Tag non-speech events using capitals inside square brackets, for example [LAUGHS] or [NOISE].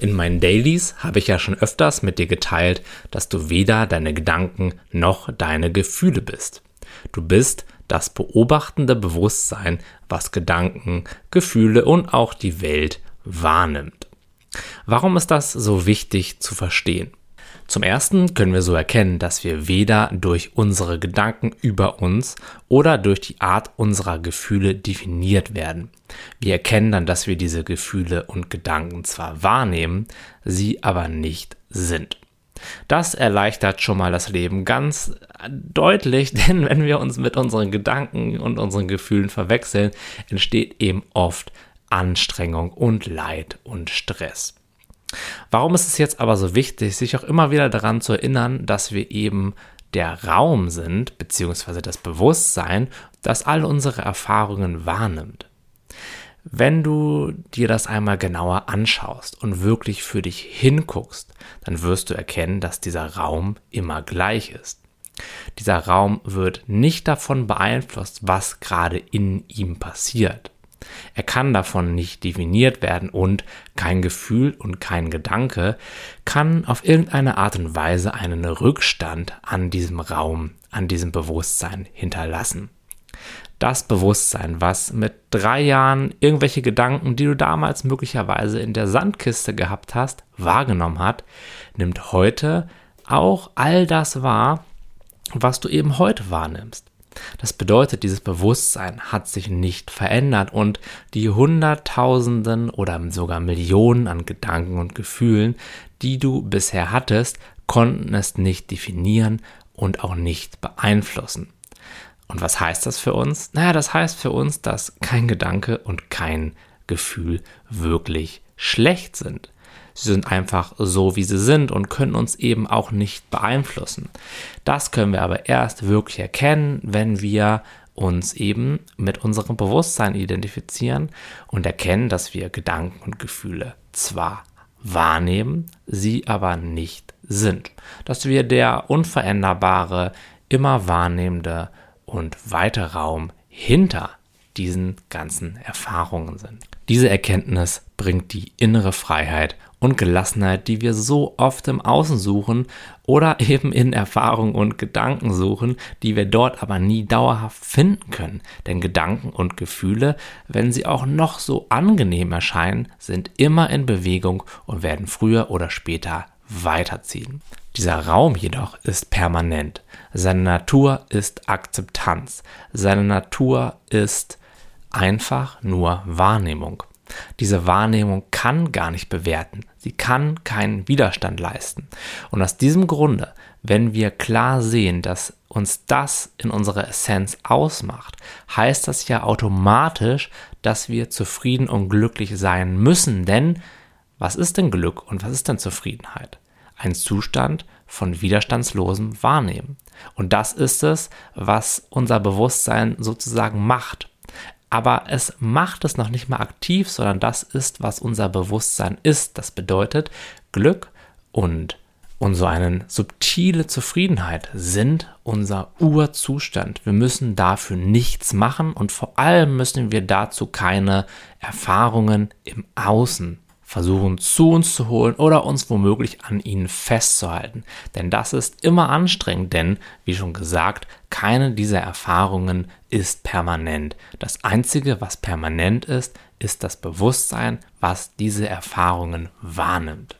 In meinen Dailies habe ich ja schon öfters mit dir geteilt, dass du weder deine Gedanken noch deine Gefühle bist. Du bist das beobachtende Bewusstsein, was Gedanken, Gefühle und auch die Welt wahrnimmt. Warum ist das so wichtig zu verstehen? Zum Ersten können wir so erkennen, dass wir weder durch unsere Gedanken über uns oder durch die Art unserer Gefühle definiert werden. Wir erkennen dann, dass wir diese Gefühle und Gedanken zwar wahrnehmen, sie aber nicht sind. Das erleichtert schon mal das Leben ganz deutlich, [LAUGHS] denn wenn wir uns mit unseren Gedanken und unseren Gefühlen verwechseln, entsteht eben oft Anstrengung und Leid und Stress. Warum ist es jetzt aber so wichtig, sich auch immer wieder daran zu erinnern, dass wir eben der Raum sind, beziehungsweise das Bewusstsein, das all unsere Erfahrungen wahrnimmt? Wenn du dir das einmal genauer anschaust und wirklich für dich hinguckst, dann wirst du erkennen, dass dieser Raum immer gleich ist. Dieser Raum wird nicht davon beeinflusst, was gerade in ihm passiert. Er kann davon nicht definiert werden und kein Gefühl und kein Gedanke kann auf irgendeine Art und Weise einen Rückstand an diesem Raum, an diesem Bewusstsein hinterlassen. Das Bewusstsein, was mit drei Jahren irgendwelche Gedanken, die du damals möglicherweise in der Sandkiste gehabt hast, wahrgenommen hat, nimmt heute auch all das wahr, was du eben heute wahrnimmst. Das bedeutet, dieses Bewusstsein hat sich nicht verändert und die Hunderttausenden oder sogar Millionen an Gedanken und Gefühlen, die du bisher hattest, konnten es nicht definieren und auch nicht beeinflussen. Und was heißt das für uns? Naja, das heißt für uns, dass kein Gedanke und kein Gefühl wirklich schlecht sind. Sie sind einfach so, wie sie sind und können uns eben auch nicht beeinflussen. Das können wir aber erst wirklich erkennen, wenn wir uns eben mit unserem Bewusstsein identifizieren und erkennen, dass wir Gedanken und Gefühle zwar wahrnehmen, sie aber nicht sind. Dass wir der unveränderbare, immer wahrnehmende und weite Raum hinter diesen ganzen Erfahrungen sind. Diese Erkenntnis bringt die innere Freiheit und Gelassenheit, die wir so oft im Außen suchen oder [LAUGHS] eben in Erfahrung und Gedanken suchen, die wir dort aber nie dauerhaft finden können. Denn Gedanken und Gefühle, wenn sie auch noch so angenehm erscheinen, sind immer in Bewegung und werden früher oder später weiterziehen. Dieser Raum jedoch ist permanent. Seine Natur ist Akzeptanz. Seine Natur ist einfach nur Wahrnehmung. Diese Wahrnehmung kann gar nicht bewerten. Sie kann keinen Widerstand leisten. Und aus diesem Grunde, wenn wir klar sehen, dass uns das in unserer Essenz ausmacht, heißt das ja automatisch, dass wir zufrieden und glücklich sein müssen. Denn was ist denn Glück und was ist denn Zufriedenheit? Ein Zustand von widerstandslosem Wahrnehmen. Und das ist es, was unser Bewusstsein sozusagen macht aber es macht es noch nicht mal aktiv, sondern das ist, was unser Bewusstsein ist. Das bedeutet, Glück und und so eine subtile Zufriedenheit sind unser Urzustand. Wir müssen dafür nichts machen und vor allem müssen wir dazu keine Erfahrungen im Außen versuchen zu uns zu holen oder uns womöglich an ihnen festzuhalten. Denn das ist immer anstrengend, denn, wie schon gesagt, keine dieser Erfahrungen ist permanent. Das Einzige, was permanent ist, ist das Bewusstsein, was diese Erfahrungen wahrnimmt.